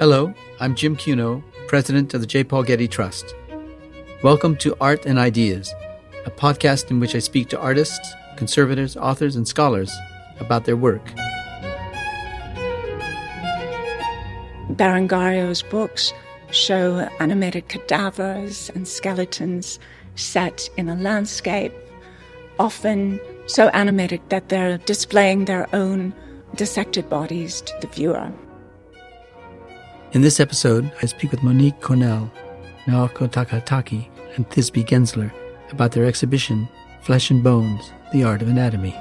Hello, I'm Jim Cuno, president of the J. Paul Getty Trust. Welcome to Art and Ideas, a podcast in which I speak to artists, conservators, authors, and scholars about their work. Berengario's books show animated cadavers and skeletons set in a landscape, often so animated that they're displaying their own dissected bodies to the viewer. In this episode, I speak with Monique Kornell, Naoko Takahatake, and Thisbe Gensler about their exhibition, Flesh and Bones The Art of Anatomy.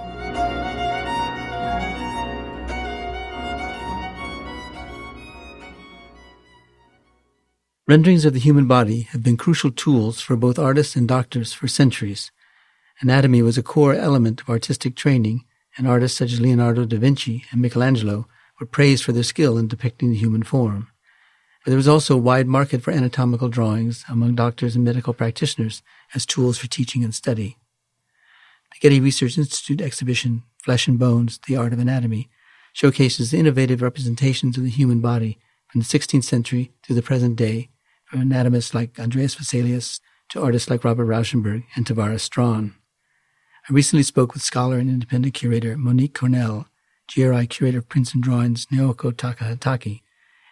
Renderings of the human body have been crucial tools for both artists and doctors for centuries. Anatomy was a core element of artistic training, and artists such as Leonardo da Vinci and Michelangelo were praised for their skill in depicting the human form. But there was also a wide market for anatomical drawings among doctors and medical practitioners as tools for teaching and study. The Getty Research Institute exhibition, Flesh and Bones, The Art of Anatomy, showcases the innovative representations of the human body from the 16th century to the present day from anatomists like Andreas Vesalius to artists like Robert Rauschenberg and Tavares Strachan. I recently spoke with scholar and independent curator Monique Kornell, GRI curator of prints and drawings Naoko Takahatake,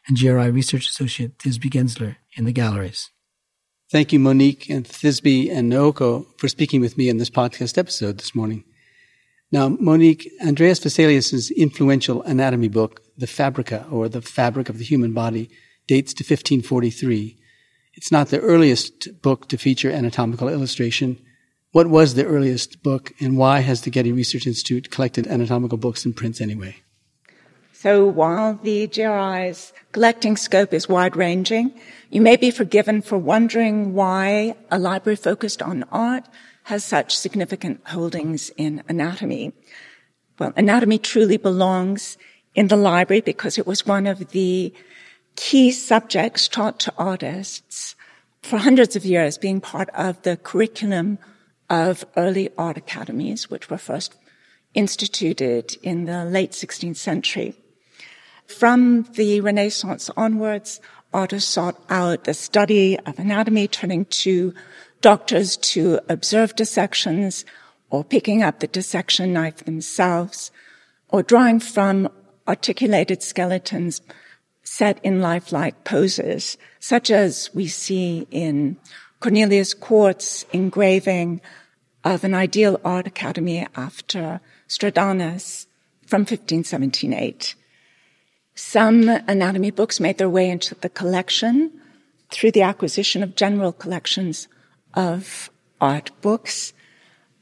and GRI research associate Thisbe Gensler in the galleries. Thank you, Monique and Thisbe and Naoko, for speaking with me in this podcast episode this morning. Now, Monique, Andreas Vesalius' influential anatomy book, The Fabrica, or The Fabric of the Human Body, dates to 1543 it's not the earliest book to feature anatomical illustration. What was the earliest book, and why has the Getty Research Institute collected anatomical books and prints anyway? So while the GRI's collecting scope is wide ranging, you may be forgiven for wondering why a library focused on art has such significant holdings in anatomy. Well, anatomy truly belongs in the library because it was one of the key subjects taught to artists for hundreds of years being part of the curriculum of early art academies, which were first instituted in the late 16th century. From the Renaissance onwards, artists sought out the study of anatomy, turning to doctors to observe dissections or picking up the dissection knife themselves or drawing from articulated skeletons set in lifelike poses, such as we see in Cornelius Cort's engraving of an ideal art academy after Stradanus from 1578. Some anatomy books made their way into the collection through the acquisition of general collections of art books.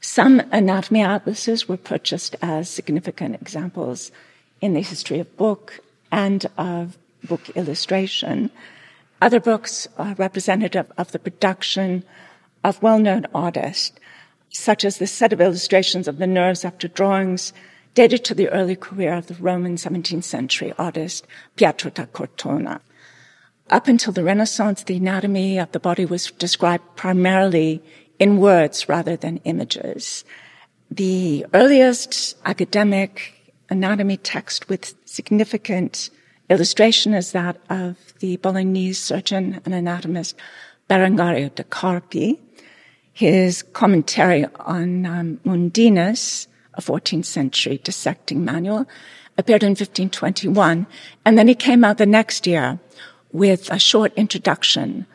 Some anatomy atlases were purchased as significant examples in the history of book and of book illustration. Other books are representative of the production of well-known artists, such as the set of illustrations of the nerves after drawings dated to the early career of the Roman 17th century artist Pietro da Cortona. Up until the Renaissance, the anatomy of the body was described primarily in words rather than images. The earliest academic anatomy text with significant illustration is that of the Bolognese surgeon and anatomist Berengario de Carpi. His commentary on um, Mundinus, a 14th century dissecting manual, appeared in 1521, and then he came out the next year with a short introduction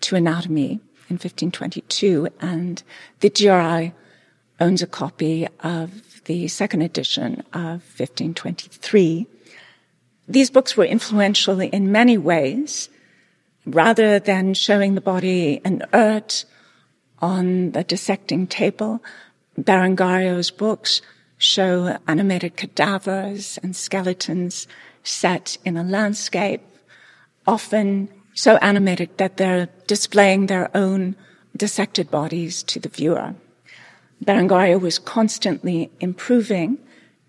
to anatomy in 1522, and the GRI owns a copy of the second edition of 1523. These books were influential in many ways. Rather than showing the body inert on the dissecting table, Berengario's books show animated cadavers and skeletons set in a landscape, often so animated that they're displaying their own dissected bodies to the viewer. Berengario was constantly improving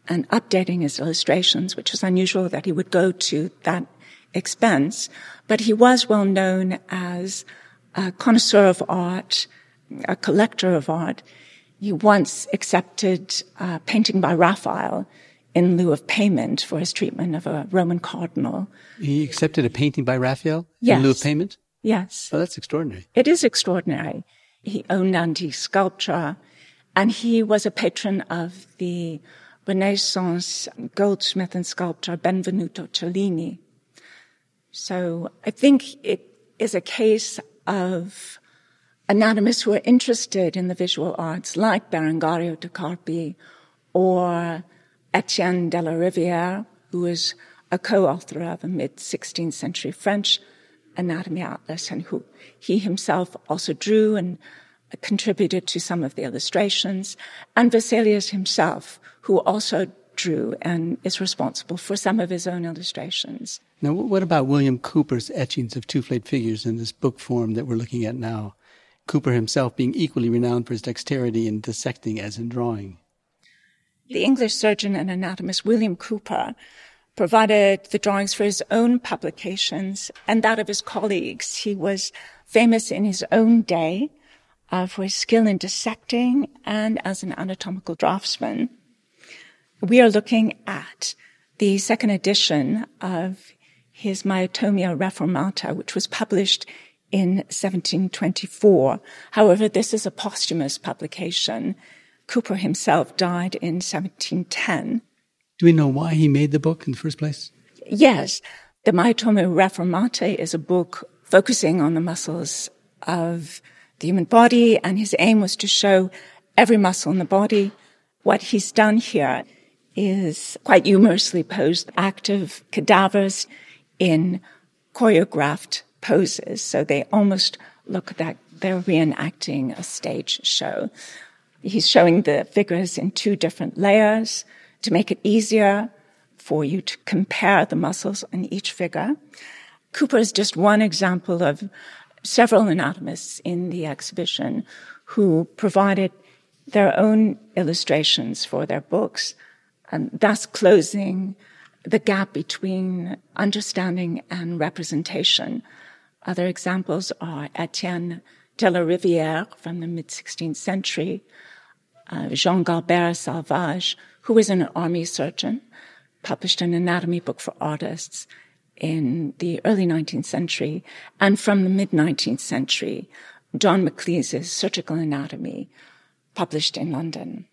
and updating his illustrations, which was unusual that he would go to that expense. But he was well known as a connoisseur of art, a collector of art. He once accepted a painting by Raphael in lieu of payment for his treatment of a Roman cardinal. He accepted a painting by Raphael yes. in lieu of payment? Yes. Oh, that's extraordinary. It is extraordinary. He owned antique sculpture and he was a patron of the Renaissance goldsmith and sculptor Benvenuto Cellini. So I think it is a case of anatomists who are interested in the visual arts, like Berengario de Carpi or Etienne de la Riviere, who is a co-author of a mid-16th century French anatomy atlas and who he himself also drew and contributed to some of the illustrations, and Vesalius himself, who also drew and is responsible for some of his own illustrations. Now, what about William Cowper's etchings of two-flayed figures in this book form that we're looking at now? Cowper himself being equally renowned for his dexterity in dissecting as in drawing. The English surgeon and anatomist William Cowper provided the drawings for his own publications and that of his colleagues. He was famous in his own day uh, for his skill in dissecting and as an anatomical draftsman. We are looking at the second edition of his Myotomia Reformata, which was published in 1724. However, this is a posthumous publication. Cowper himself died in 1710. Do we know why he made the book in the first place? Yes. The Myotomia Reformata is a book focusing on the muscles of the human body, and his aim was to show every muscle in the body. What he's done here is quite humorously posed active cadavers in choreographed poses. So they almost look like they're reenacting a stage show. He's showing the figures in two different layers to make it easier for you to compare the muscles in each figure. Cowper is just one example of several anatomists in the exhibition who provided their own illustrations for their books, and thus closing the gap between understanding and representation. Other examples are Etienne de la Riviere from the mid 16th century, uh, Jean Galbert Salvage, who was an army surgeon, published an anatomy book for artists, in the early 19th century and from the mid 19th century, John Maclise's Surgical Anatomy, published in London.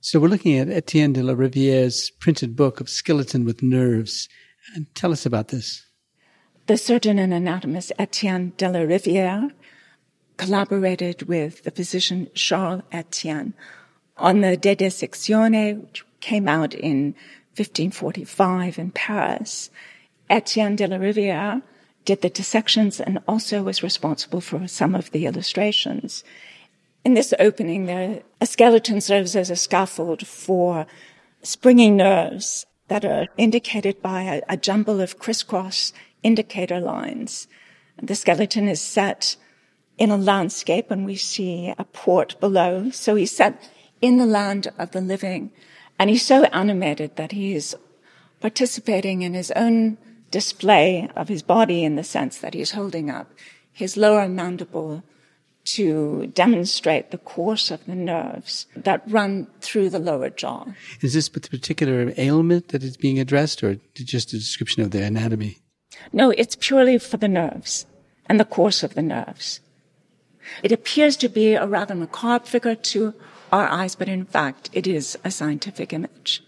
So we're looking at Etienne de la Riviere's printed book of skeleton with nerves. And tell us about this. The surgeon and anatomist Etienne de la Riviere collaborated with the physician Charles Estienne on the De Dissectione, which came out in 1545 in Paris. Etienne de la Riviere did the dissections and also was responsible for some of the illustrations. In this opening, there, a skeleton serves as a scaffold for springing nerves that are indicated by a, a jumble of crisscross indicator lines. The skeleton is set in a landscape and we see a port below. So he's set in the land of the living and he's so animated that he is participating in his own display of his body in the sense that he's holding up his lower mandible to demonstrate the course of the nerves that run through the lower jaw. Is this the particular ailment that is being addressed or just a description of the anatomy? No, it's purely for the nerves and the course of the nerves. It appears to be a rather macabre figure to our eyes, but in fact, it is a scientific image.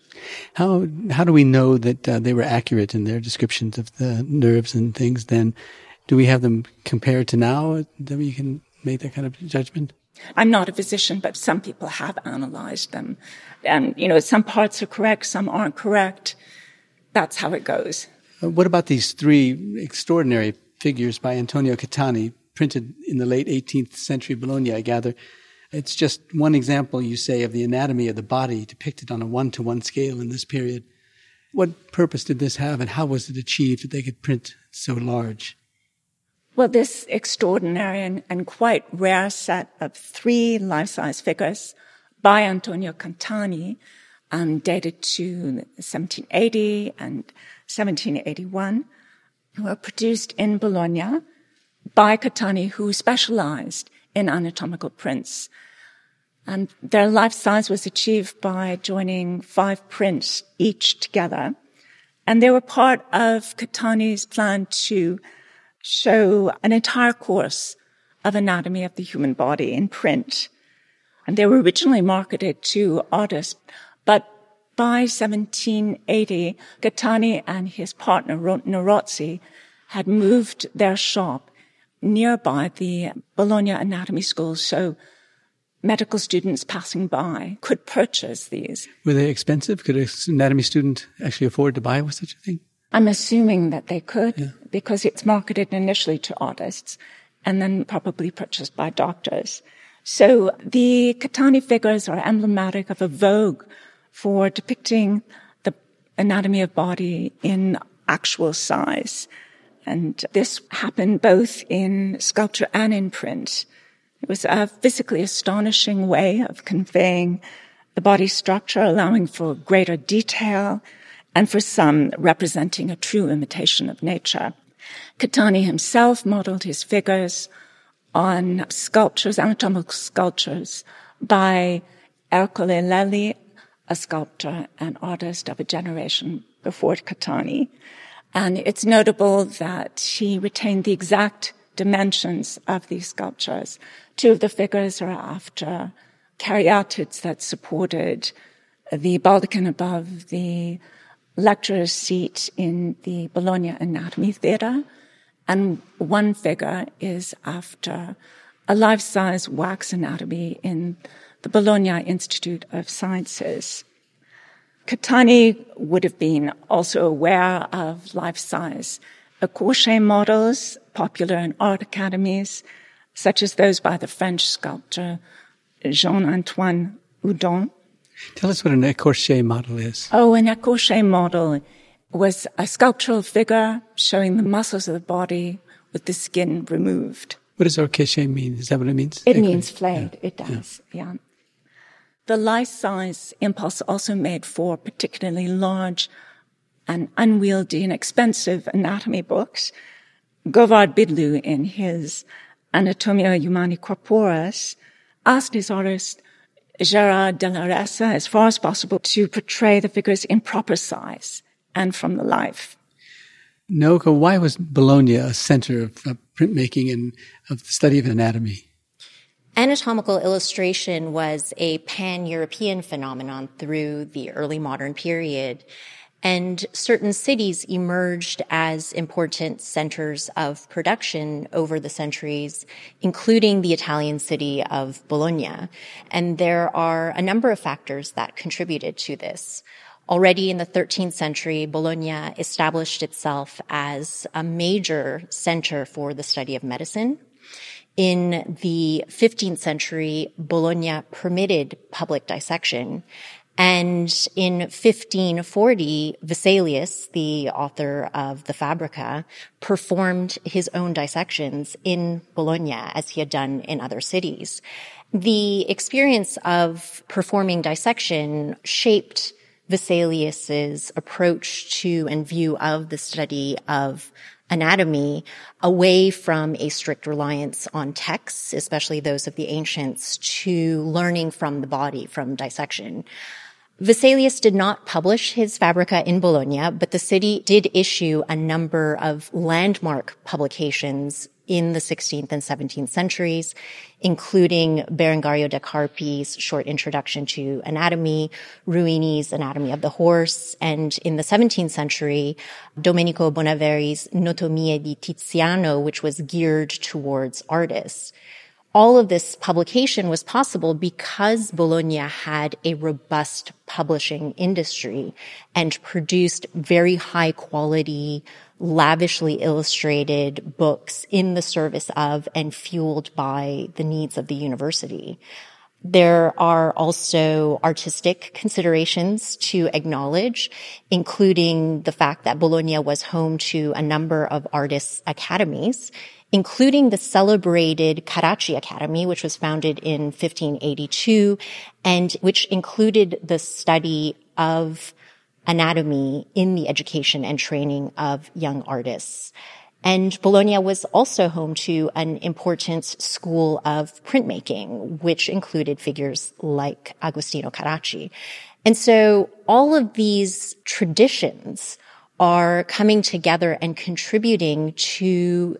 How how do we know that uh, they were accurate in their descriptions of the nerves and things? Then, do we have them compared to now that we can make that kind of judgment? I'm not a physician, but some people have analyzed them, and you know some parts are correct, some aren't correct. That's how it goes. Uh, what about these three extraordinary figures by Antonio Cattani, printed in the late 18th century Bologna? I gather it's just one example, you say, of the anatomy of the body depicted on a one to one scale in this period. What purpose did this have, and how was it achieved that they could print so large? Well, this extraordinary and, and quite rare set of three life size figures by Antonio Cantani, um, dated to 1780 and 1781, were produced in Bologna by Cattani, who specialized in anatomical prints. And their life size was achieved by joining five prints each together. And they were part of Cattani's plan to show an entire course of anatomy of the human body in print. And they were originally marketed to artists, by 1780, Cattani and his partner Nerozzi had moved their shop nearby the Bologna Anatomy School, so medical students passing by could purchase these. Were they expensive? Could an anatomy student actually afford to buy with such a thing? I'm assuming that they could yeah. because it's marketed initially to artists and then probably purchased by doctors. So the Cattani figures are emblematic of a vogue for depicting the anatomy of body in actual size. And this happened both in sculpture and in print. It was a physically astonishing way of conveying the body structure, allowing for greater detail, and for some representing a true imitation of nature. Cattani himself modeled his figures on sculptures, anatomical sculptures by Ercole Lelli a sculptor and artist of a generation before Cattani. And it's notable that she retained the exact dimensions of these sculptures. Two of the figures are after caryatids that supported the baldachin above the lecturer's seat in the Bologna Anatomy Theatre. And one figure is after a life-size wax anatomy in the Bologna Institute of Sciences. Cattani would have been also aware of life-size écorché models popular in art academies, such as those by the French sculptor Jean-Antoine Houdon. Tell us what an écorché model is. Oh, an écorché model was a sculptural figure showing the muscles of the body with the skin removed. What does écorché mean? Is that what it means? It means flayed. Yeah. It does. yeah. yeah. The life size impulse also made for particularly large and unwieldy and expensive anatomy books. Govard Bidloo, in his Anatomia Humani Corporis, asked his artist Gerard de Lairesse as far as possible to portray the figures in proper size and from the life. Naoko, why was Bologna a center of printmaking and of the study of anatomy? Anatomical illustration was a pan-European phenomenon through the early modern period. And certain cities emerged as important centers of production over the centuries, including the Italian city of Bologna. And there are a number of factors that contributed to this. Already in the 13th century, Bologna established itself as a major center for the study of medicine in the 15th century, Bologna permitted public dissection. And in 1540, Vesalius, the author of the Fabrica, performed his own dissections in Bologna as he had done in other cities. The experience of performing dissection shaped Vesalius's approach to and view of the study of anatomy away from a strict reliance on texts, especially those of the ancients, to learning from the body, from dissection. Vesalius did not publish his Fabrica in Bologna, but the city did issue a number of landmark publications in the 16th and 17th centuries, including Berengario de Carpi's short introduction to anatomy, Ruini's anatomy of the horse, and in the 17th century, Domenico Bonaveri's Notomie di Tiziano, which was geared towards artists. All of this publication was possible because Bologna had a robust publishing industry and produced very high quality, lavishly illustrated books in the service of and fueled by the needs of the university. There are also artistic considerations to acknowledge, including the fact that Bologna was home to a number of artists' academies, including the celebrated Carracci Academy, which was founded in 1582 and which included the study of anatomy in the education and training of young artists. And Bologna was also home to an important school of printmaking, which included figures like Agostino Carracci. And so all of these traditions are coming together and contributing to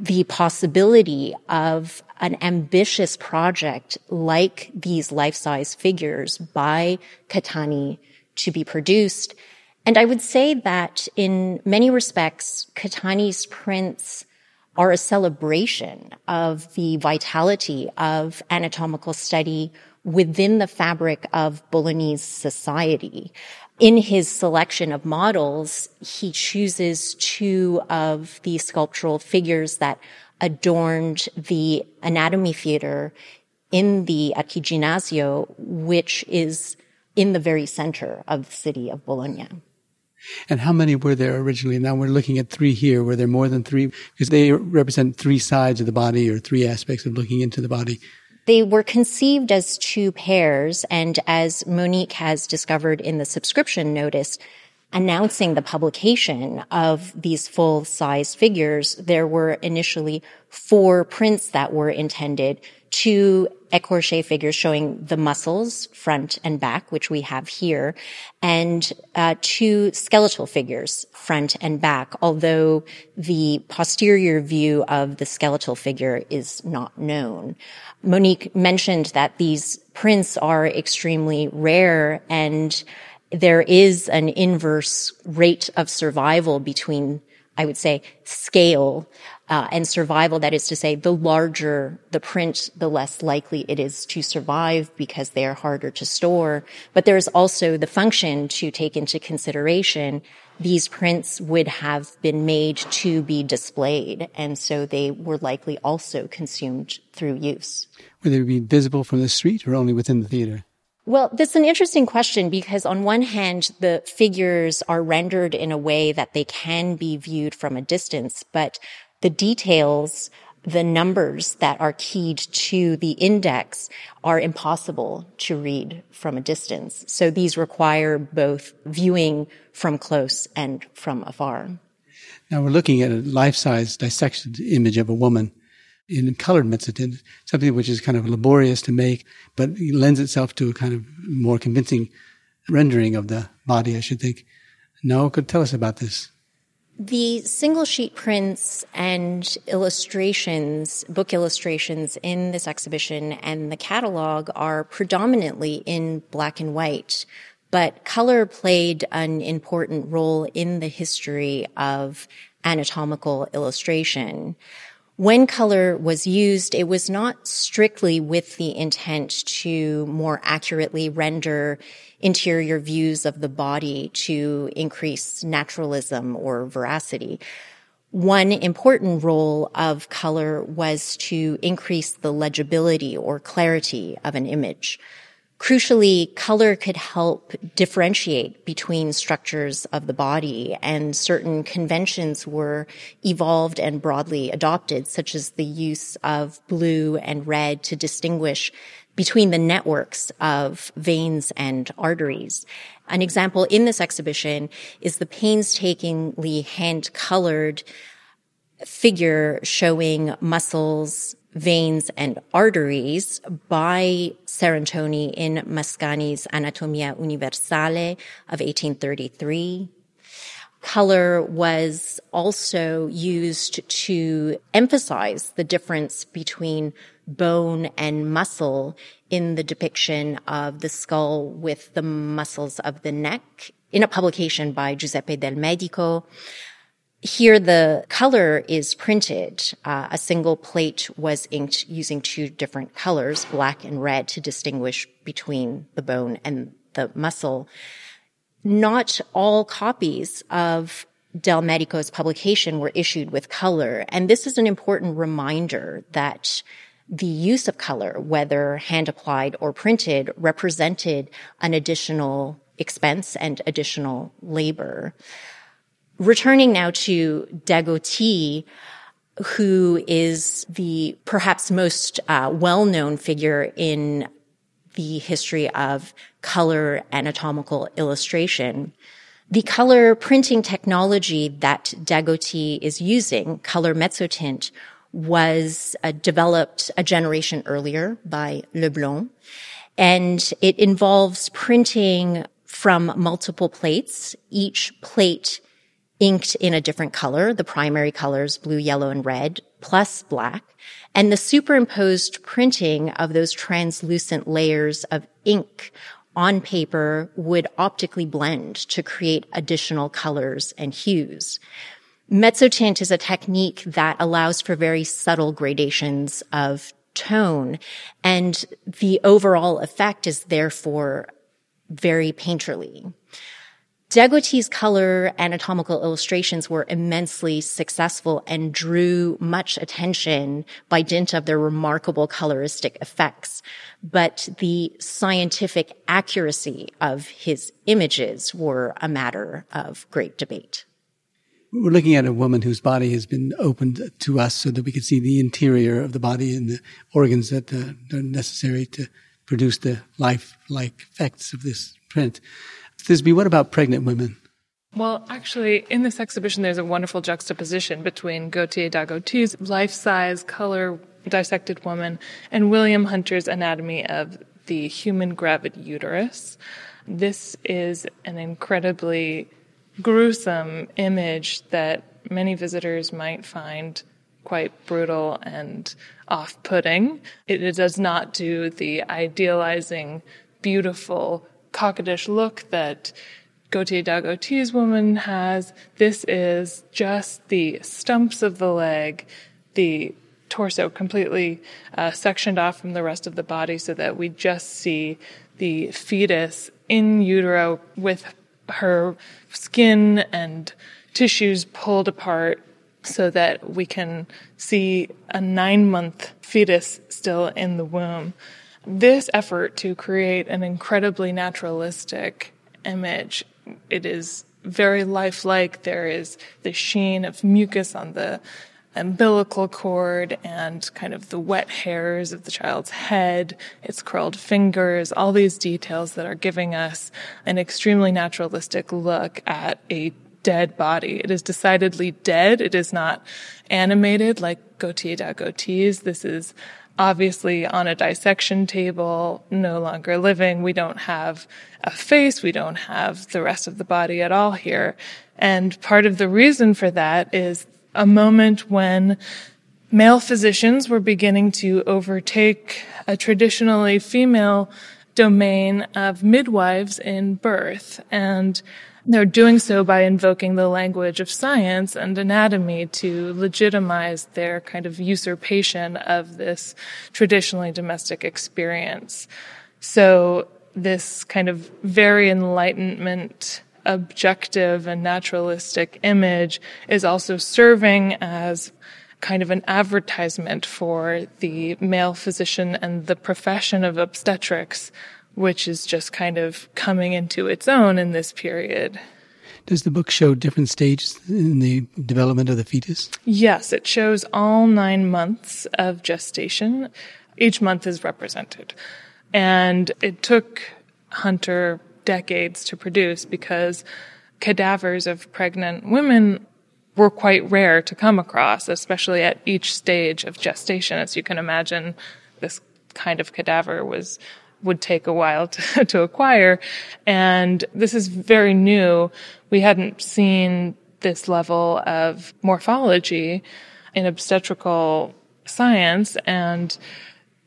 the possibility of an ambitious project like these life-size figures by Cattani to be produced. And I would say that in many respects, Cattani's prints are a celebration of the vitality of anatomical study within the fabric of Bolognese society. In his selection of models, he chooses two of the sculptural figures that adorned the anatomy theater in the Archiginnasio, which is in the very center of the city of Bologna. And how many were there originally? Now we're looking at three here. Were there more than three? Because they represent three sides of the body or three aspects of looking into the body. They were conceived as two pairs, and as Monique has discovered in the subscription notice, announcing the publication of these full size figures, there were initially four prints that were intended two écorché figures showing the muscles front and back, which we have here, and uh, two skeletal figures front and back, although the posterior view of the skeletal figure is not known. Monique mentioned that these prints are extremely rare and there is an inverse rate of survival between, I would say, scale uh, and survival. That is to say, the larger the print, the less likely it is to survive because they are harder to store. But there's also the function to take into consideration. These prints would have been made to be displayed, and so they were likely also consumed through use. Would they be visible from the street or only within the theater? Well, that's an interesting question because on one hand, the figures are rendered in a way that they can be viewed from a distance, but the details, the numbers that are keyed to the index are impossible to read from a distance. So these require both viewing from close and from afar. Now we're looking at a life-size dissected image of a woman in colored mezzotint, something which is kind of laborious to make, but lends itself to a kind of more convincing rendering of the body, I should think. No, could tell us about this. The single sheet prints and illustrations, book illustrations in this exhibition and the catalog are predominantly in black and white, but color played an important role in the history of anatomical illustration. When color was used, it was not strictly with the intent to more accurately render interior views of the body to increase naturalism or veracity. One important role of color was to increase the legibility or clarity of an image. Crucially, color could help differentiate between structures of the body and certain conventions were evolved and broadly adopted, such as the use of blue and red to distinguish between the networks of veins and arteries. An example in this exhibition is the painstakingly hand colored figure showing muscles, veins and arteries by Serantoni in Mascagni's Anatomia Universale of 1833. Color was also used to emphasize the difference between bone and muscle in the depiction of the skull with the muscles of the neck in a publication by Giuseppe Del Medico. Here, the color is printed. Uh, a single plate was inked using two different colors, black and red, to distinguish between the bone and the muscle. Not all copies of Del Medico's publication were issued with color. And this is an important reminder that the use of color, whether hand applied or printed, represented an additional expense and additional labor. Returning now to Dagoty, who is the perhaps most uh, well-known figure in the history of color anatomical illustration. The color printing technology that Dagoty is using, color mezzotint, was uh, developed a generation earlier by Le Blon. And it involves printing from multiple plates, each plate inked in a different color, the primary colors, blue, yellow, and red, plus black, and the superimposed printing of those translucent layers of ink on paper would optically blend to create additional colors and hues. Mezzotint is a technique that allows for very subtle gradations of tone, and the overall effect is therefore very painterly. Dagoty's color anatomical illustrations were immensely successful and drew much attention by dint of their remarkable coloristic effects. But the scientific accuracy of his images were a matter of great debate. We're looking at a woman whose body has been opened to us so that we can see the interior of the body and the organs that uh, are necessary to produce the life-like effects of this print. Thisbe, what about pregnant women? Well, actually, in this exhibition, there's a wonderful juxtaposition between Gautier Dagoty's life-size color dissected woman and William Hunter's anatomy of the human gravid uterus. This is an incredibly gruesome image that many visitors might find quite brutal and off-putting. It does not do the idealizing, beautiful coquettish look that Gautier Dagoty's woman has. This is just the stumps of the leg, the torso completely uh, sectioned off from the rest of the body so that we just see the fetus in utero with her skin and tissues pulled apart so that we can see a nine month fetus still in the womb this effort to create an incredibly naturalistic image, it is very lifelike. There is the sheen of mucus on the umbilical cord and kind of the wet hairs of the child's head, its curled fingers, all these details that are giving us an extremely naturalistic look at a dead body. It is decidedly dead. It is not animated like Gautier Dagoty's. This is obviously on a dissection table, no longer living. We don't have a face. We don't have the rest of the body at all here. And part of the reason for that is a moment when male physicians were beginning to overtake a traditionally female domain of midwives in birth. And they're doing so by invoking the language of science and anatomy to legitimize their kind of usurpation of this traditionally domestic experience. So this kind of very enlightenment objective and naturalistic image is also serving as kind of an advertisement for the male physician and the profession of obstetrics which is just kind of coming into its own in this period. Does the book show different stages in the development of the fetus? Yes, it shows all nine months of gestation. Each month is represented. And it took Hunter decades to produce because cadavers of pregnant women were quite rare to come across, especially at each stage of gestation. As you can imagine, this kind of cadaver was would take a while to, to acquire. And this is very new. We hadn't seen this level of morphology in obstetrical science and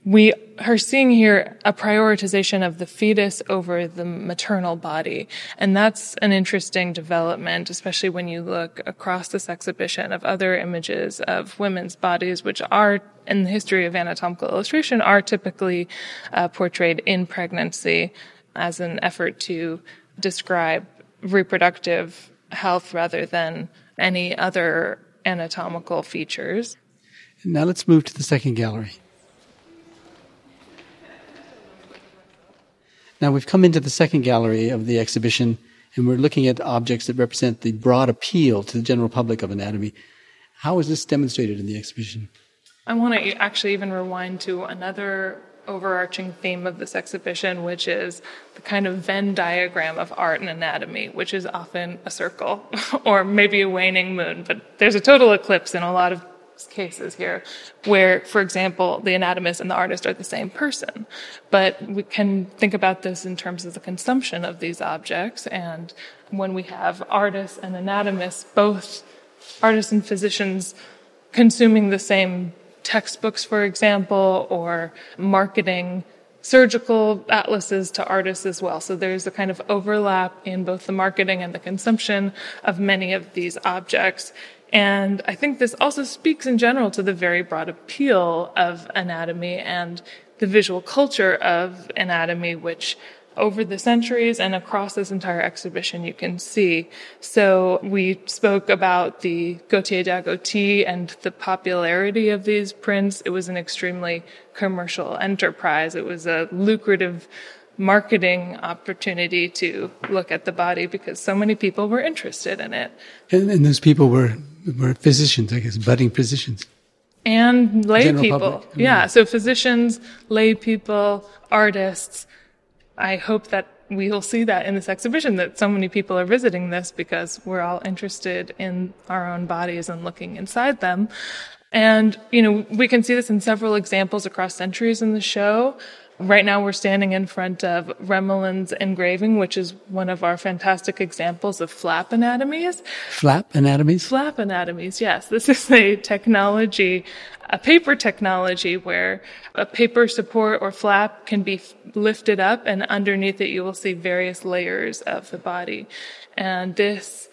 we are seeing here a prioritization of the fetus over the maternal body. And that's an interesting development, especially when you look across this exhibition of other images of women's bodies, which are in the history of anatomical illustration are typically uh, portrayed in pregnancy as an effort to describe reproductive health rather than any other anatomical features. Now let's move to the second gallery. Now we've come into the second gallery of the exhibition and we're looking at objects that represent the broad appeal to the general public of anatomy. How is this demonstrated in the exhibition? I want to actually even rewind to another overarching theme of this exhibition, which is the kind of Venn diagram of art and anatomy, which is often a circle or maybe a waning moon, but there's a total eclipse in a lot of cases here where, for example, the anatomist and the artist are the same person. But we can think about this in terms of the consumption of these objects. And when we have artists and anatomists, both artists and physicians consuming the same textbooks, for example, or marketing surgical atlases to artists as well. So there's a kind of overlap in both the marketing and the consumption of many of these objects. And I think this also speaks in general to the very broad appeal of anatomy and the visual culture of anatomy, which over the centuries and across this entire exhibition you can see. So we spoke about the Gautier Dagoty and the popularity of these prints. It was an extremely commercial enterprise. It was a lucrative marketing opportunity to look at the body because so many people were interested in it. And, and those people were physicians, I guess, budding physicians. And lay General people. public. Yeah. So physicians, lay people, artists. I hope that we will see that in this exhibition that so many people are visiting this because we're all interested in our own bodies and looking inside them. And, you know, we can see this in several examples across centuries in the show. Right now, we're standing in front of Remmelin's engraving, which is one of our fantastic examples of flap anatomies. Flap anatomies? Flap anatomies, yes. This is a technology, a paper technology where a paper support or flap can be lifted up and underneath it you will see various layers of the body. And this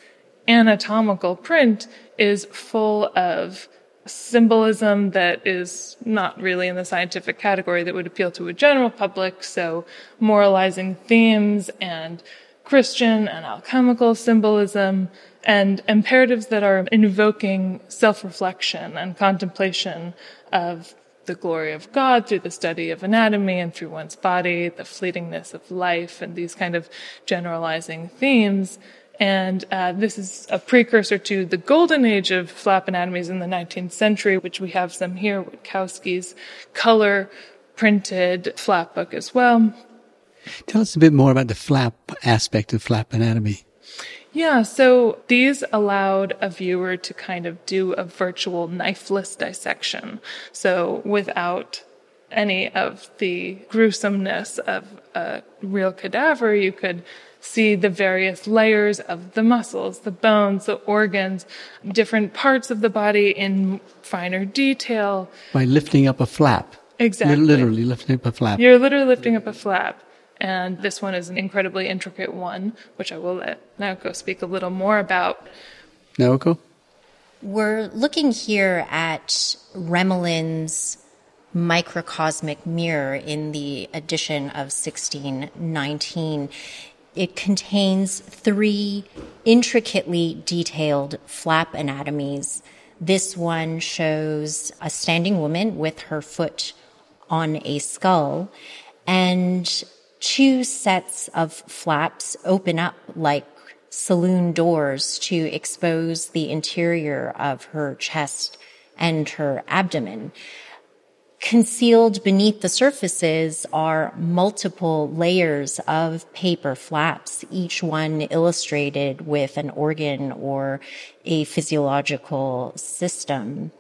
anatomical print is full of symbolism that is not really in the scientific category that would appeal to a general public. So moralizing themes and Christian and alchemical symbolism and imperatives that are invoking self-reflection and contemplation of the glory of God through the study of anatomy and through one's body, the fleetingness of life and these kind of generalizing themes. And uh, this is a precursor to the golden age of flap anatomies in the 19th century, which we have some here, Witkowski's color printed flap book as well. Tell us a bit more about the flap aspect of flap anatomy. Yeah, so these allowed a viewer to kind of do a virtual knifeless dissection. So without any of the gruesomeness of a real cadaver, you could see the various layers of the muscles, the bones, the organs, different parts of the body in finer detail. By lifting up a flap. Exactly. Literally lifting up a flap. You're literally lifting up a flap. And this one is an incredibly intricate one, which I will let Naoko speak a little more about. Naoko? We're looking here at Remmelin's microcosmic mirror in the edition of 1619. It contains three intricately detailed flap anatomies. This one shows a standing woman with her foot on a skull, and two sets of flaps open up like saloon doors to expose the interior of her chest and her abdomen. Concealed beneath the surfaces are multiple layers of paper flaps, each one illustrated with an organ or a physiological system.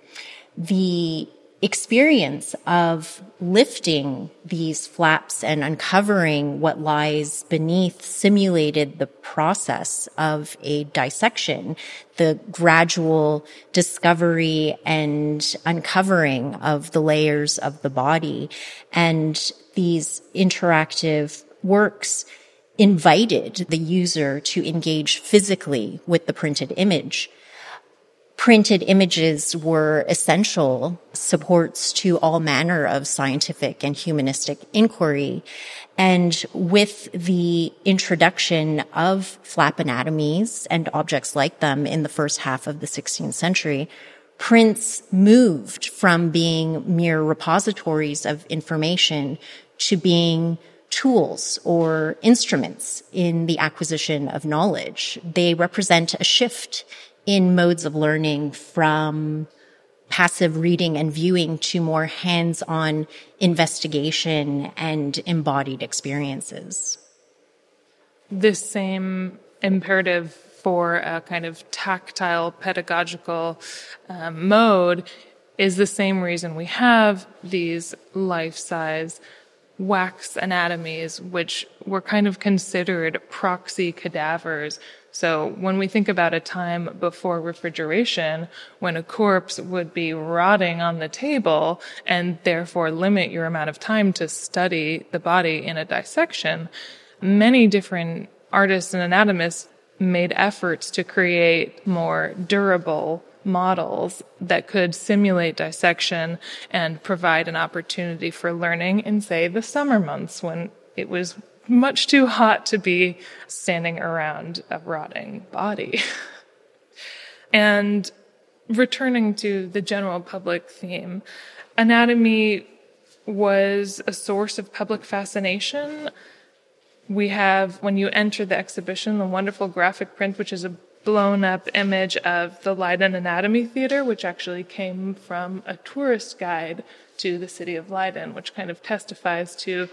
The experience of lifting these flaps and uncovering what lies beneath simulated the process of a dissection, the gradual discovery and uncovering of the layers of the body. And these interactive works invited the user to engage physically with the printed image printed images were essential supports to all manner of scientific and humanistic inquiry. And with the introduction of flap anatomies and objects like them in the first half of the 16th century, prints moved from being mere repositories of information to being tools or instruments in the acquisition of knowledge. They represent a shift in modes of learning from passive reading and viewing to more hands-on investigation and embodied experiences. This same imperative for a kind of tactile pedagogical um, mode is the same reason we have these life-size wax anatomies, which were kind of considered proxy cadavers. So when we think about a time before refrigeration, when a corpse would be rotting on the table and therefore limit your amount of time to study the body in a dissection, many different artists and anatomists made efforts to create more durable models that could simulate dissection and provide an opportunity for learning in, say, the summer months when it was much too hot to be standing around a rotting body. and returning to the general public theme, anatomy was a source of public fascination. We have, when you enter the exhibition, the wonderful graphic print, which is a blown up image of the Leiden Anatomy Theater, which actually came from a tourist guide to the city of Leiden, which kind of testifies to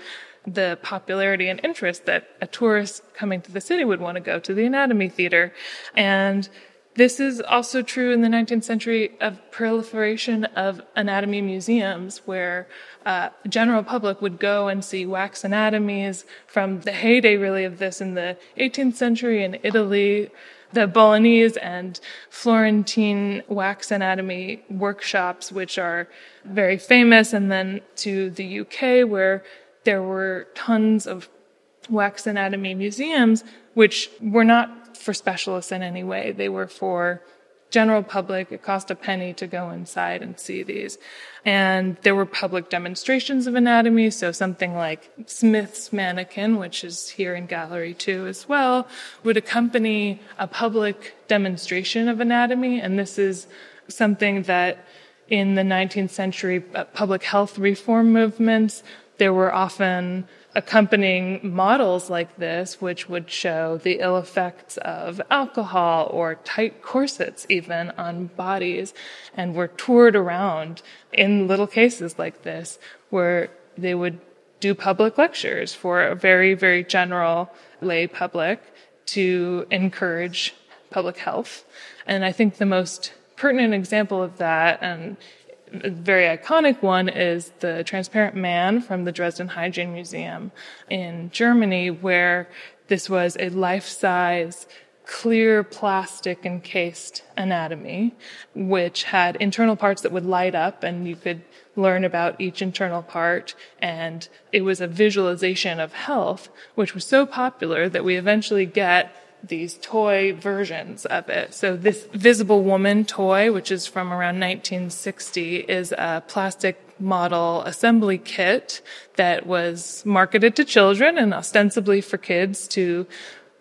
the popularity and interest that a tourist coming to the city would want to go to the anatomy theater. And this is also true in the 19th century of proliferation of anatomy museums where uh, general public would go and see wax anatomies from the heyday really of this in the 18th century in Italy the Bolognese and Florentine wax anatomy workshops, which are very famous, and then to the UK, where there were tons of wax anatomy museums, which were not for specialists in any way. They were for general public. It cost a penny to go inside and see these. And there were public demonstrations of anatomy. So something like Smith's mannequin, which is here in gallery two as well, would accompany a public demonstration of anatomy. And this is something that in the 19th century uh, public health reform movements, there were often accompanying models like this, which would show the ill effects of alcohol or tight corsets even on bodies, and were toured around in little cases like this, where they would do public lectures for a very, very general lay public to encourage public health. And I think the most pertinent example of that, and a very iconic one is the transparent man from the Dresden Hygiene Museum in Germany, where this was a life-size clear plastic encased anatomy, which had internal parts that would light up and you could learn about each internal part. And it was a visualization of health, which was so popular that we eventually get these toy versions of it. So this Visible Woman toy, which is from around 1960, is a plastic model assembly kit that was marketed to children and ostensibly for kids to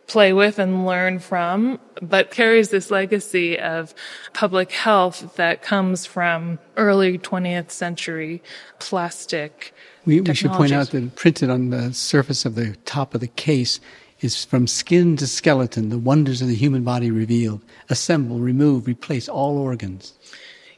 play with and learn from, but carries this legacy of public health that comes from early 20th century plastic. We, we should point out that printed on the surface of the top of the case is from skin to skeleton, the wonders of the human body revealed. Assemble, remove, replace all organs.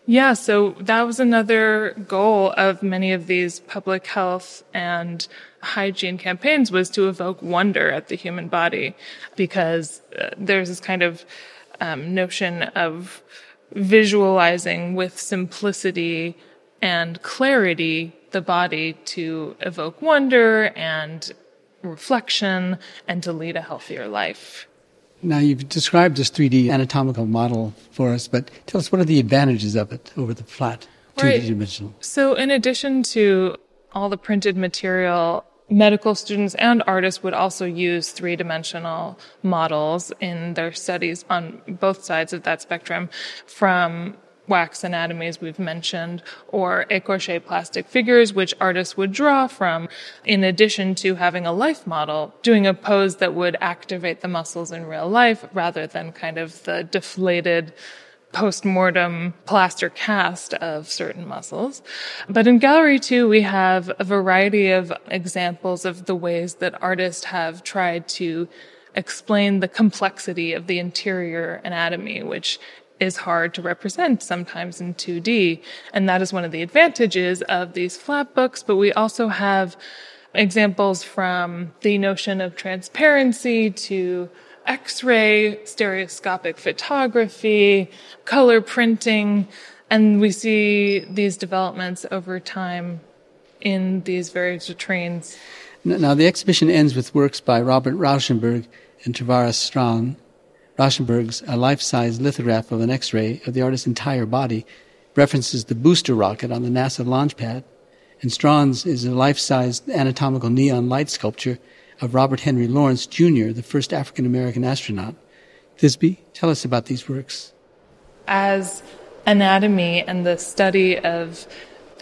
Yeah, so that was another goal of many of these public health and hygiene campaigns was to evoke wonder at the human body because uh, there's this kind of um, notion of visualizing with simplicity and clarity the body to evoke wonder and reflection and to lead a healthier life. Now, you've described this 3D anatomical model for us, but tell us what are the advantages of it over the flat 2D dimensional? So, in addition to all the printed material, medical students and artists would also use three dimensional models in their studies on both sides of that spectrum from wax anatomies we've mentioned, or écorché plastic figures, which artists would draw from, in addition to having a life model, doing a pose that would activate the muscles in real life rather than kind of the deflated post-mortem plaster cast of certain muscles. But in gallery two, we have a variety of examples of the ways that artists have tried to explain the complexity of the interior anatomy, which is hard to represent sometimes in 2D. And that is one of the advantages of these flat books. But we also have examples from the notion of transparency to X-ray, stereoscopic photography, color printing, and we see these developments over time in these various vitrines. Now, the exhibition ends with works by Robert Rauschenberg and Tavares Strachan. Rauschenberg's a life-size lithograph of an X-ray of the artist's entire body references the booster rocket on the NASA launch pad, and Strachan's is a life-size anatomical neon light sculpture of Robert Henry Lawrence Jr., the first African American astronaut. Thisbe, tell us about these works. As anatomy and the study of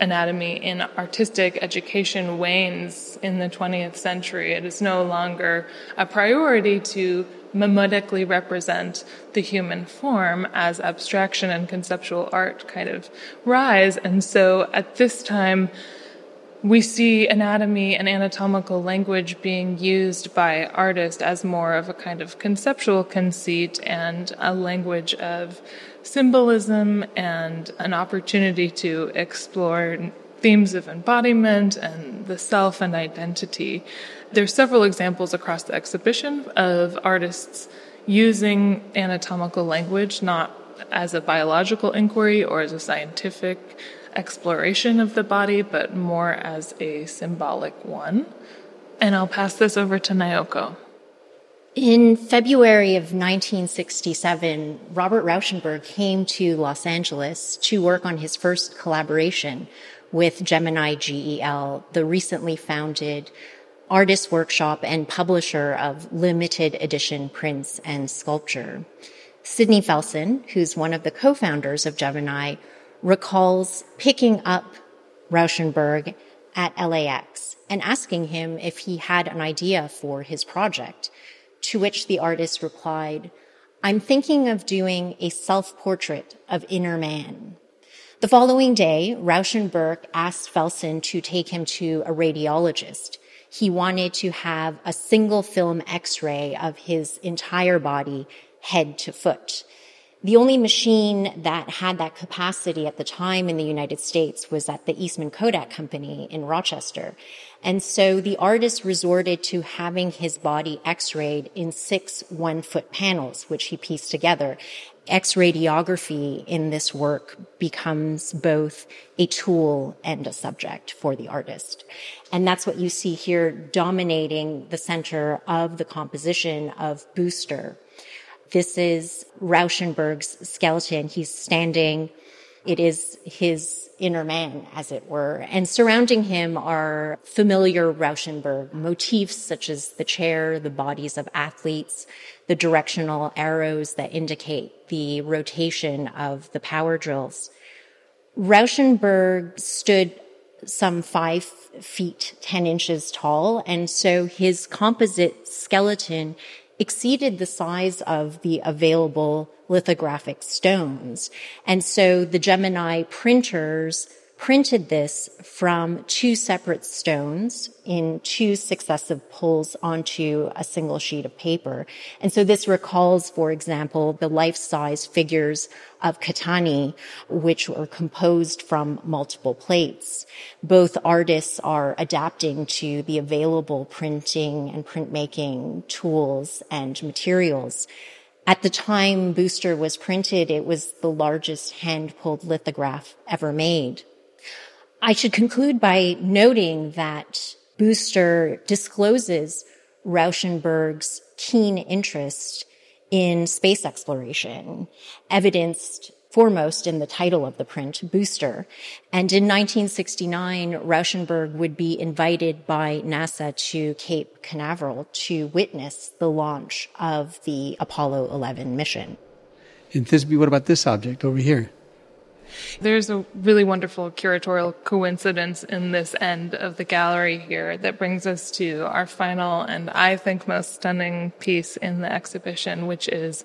anatomy in artistic education wanes in the 20th century, it is no longer a priority to mimetically represent the human form as abstraction and conceptual art kind of rise. And so at this time, we see anatomy and anatomical language being used by artists as more of a kind of conceptual conceit and a language of symbolism and an opportunity to explore themes of embodiment and the self and identity. There's several examples across the exhibition of artists using anatomical language not as a biological inquiry or as a scientific exploration of the body, but more as a symbolic one. And I'll pass this over to Naoko. In February of 1967, Robert Rauschenberg came to Los Angeles to work on his first collaboration with Gemini GEL, the recently founded artist workshop and publisher of limited edition prints and sculpture. Sidney Felsen, who's one of the co-founders of Gemini, recalls picking up Rauschenberg at LAX and asking him if he had an idea for his project, to which the artist replied, I'm thinking of doing a self-portrait of inner man. The following day, Rauschenberg asked Felsen to take him to a radiologist. He wanted to have a single film x-ray of his entire body, head to foot. The only machine that had that capacity at the time in the United States was at the Eastman Kodak Company in Rochester. And so the artist resorted to having his body x-rayed in six one foot panels, which he pieced together. X-radiography in this work becomes both a tool and a subject for the artist. And that's what you see here dominating the center of the composition of Booster. This is Rauschenberg's skeleton. He's standing. It is his inner man, as it were. And surrounding him are familiar Rauschenberg motifs such as the chair, the bodies of athletes, the directional arrows that indicate the rotation of the power drills. Rauschenberg stood some five feet, 10 inches tall. And so his composite skeleton exceeded the size of the available lithographic stones. And so the Gemini printers printed this from two separate stones in two successive pulls onto a single sheet of paper. And so this recalls, for example, the life-size figures of Cattani, which were composed from multiple plates. Both artists are adapting to the available printing and printmaking tools and materials. At the time Booster was printed, it was the largest hand-pulled lithograph ever made. I should conclude by noting that Booster discloses Rauschenberg's keen interest in space exploration, evidenced foremost in the title of the print, Booster. And in 1969, Rauschenberg would be invited by NASA to Cape Canaveral to witness the launch of the Apollo 11 mission. In Thisbe, what about this object over here? There's a really wonderful curatorial coincidence in this end of the gallery here that brings us to our final and I think most stunning piece in the exhibition, which is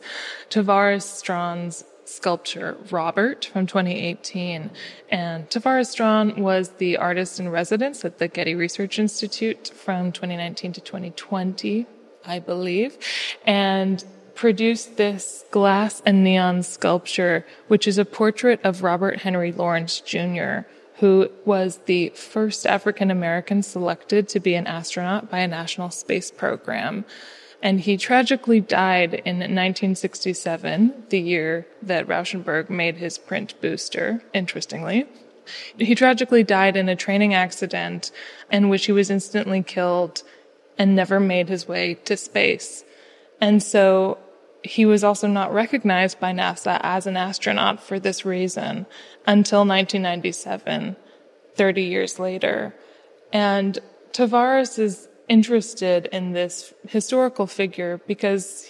Tavares Strachan's sculpture Robert from 2018. And Tavares Strawn was the artist in residence at the Getty Research Institute from 2019 to 2020, I believe. And produced this glass and neon sculpture, which is a portrait of Robert Henry Lawrence Jr., who was the first African American selected to be an astronaut by a national space program. And he tragically died in 1967, the year that Rauschenberg made his print booster, interestingly. He tragically died in a training accident in which he was instantly killed and never made his way to space. And so he was also not recognized by NASA as an astronaut for this reason until 1997, 30 years later. And Tavares is interested in this historical figure because,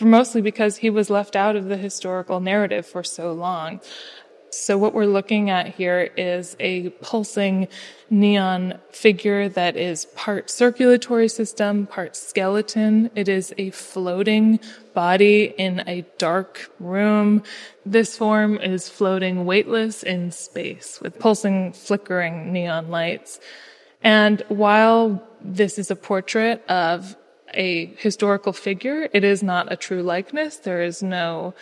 mostly because he was left out of the historical narrative for so long. So what we're looking at here is a pulsing neon figure that is part circulatory system, part skeleton. It is a floating body in a dark room. This form is floating weightless in space with pulsing, flickering neon lights. And while this is a portrait of a historical figure, it is not a true likeness. There is no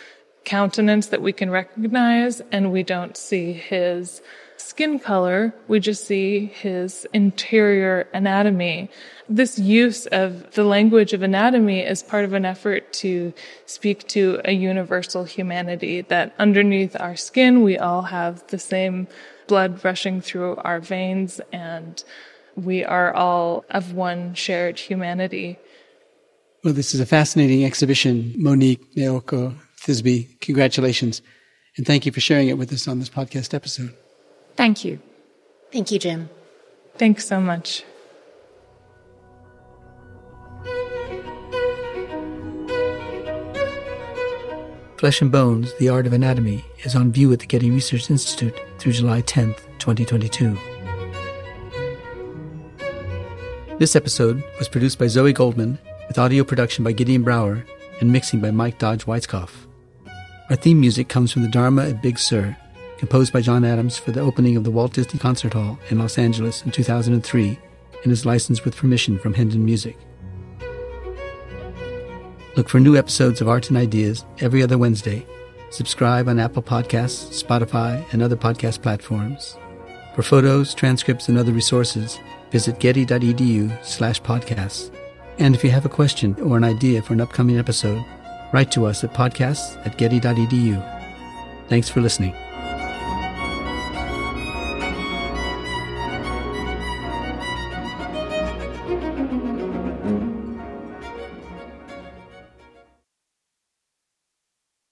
countenance that we can recognize, and we don't see his skin color. We just see his interior anatomy. This use of the language of anatomy is part of an effort to speak to a universal humanity that underneath our skin, we all have the same blood rushing through our veins and we are all of one shared humanity. Well, this is a fascinating exhibition, Monique Naoko Thisbe. Congratulations. And thank you for sharing it with us on this podcast episode. Thank you. Thank you, Jim. Thanks so much. Flesh and Bones, The Art of Anatomy is on view at the Getty Research Institute through July 10th, 2022. This episode was produced by Zoe Goldman, with audio production by Gideon Brower and mixing by Mike Dodge Weiskopf. Our theme music comes from the Dharma at Big Sur, composed by John Adams for the opening of the Walt Disney Concert Hall in Los Angeles in 2003 and is licensed with permission from Hendon Music. Look for new episodes of Art and Ideas every other Wednesday. Subscribe on Apple Podcasts, Spotify, and other podcast platforms. For photos, transcripts, and other resources, visit getty.edu slash podcasts. And if you have a question or an idea for an upcoming episode, write to us at podcasts at getty.edu. Thanks for listening.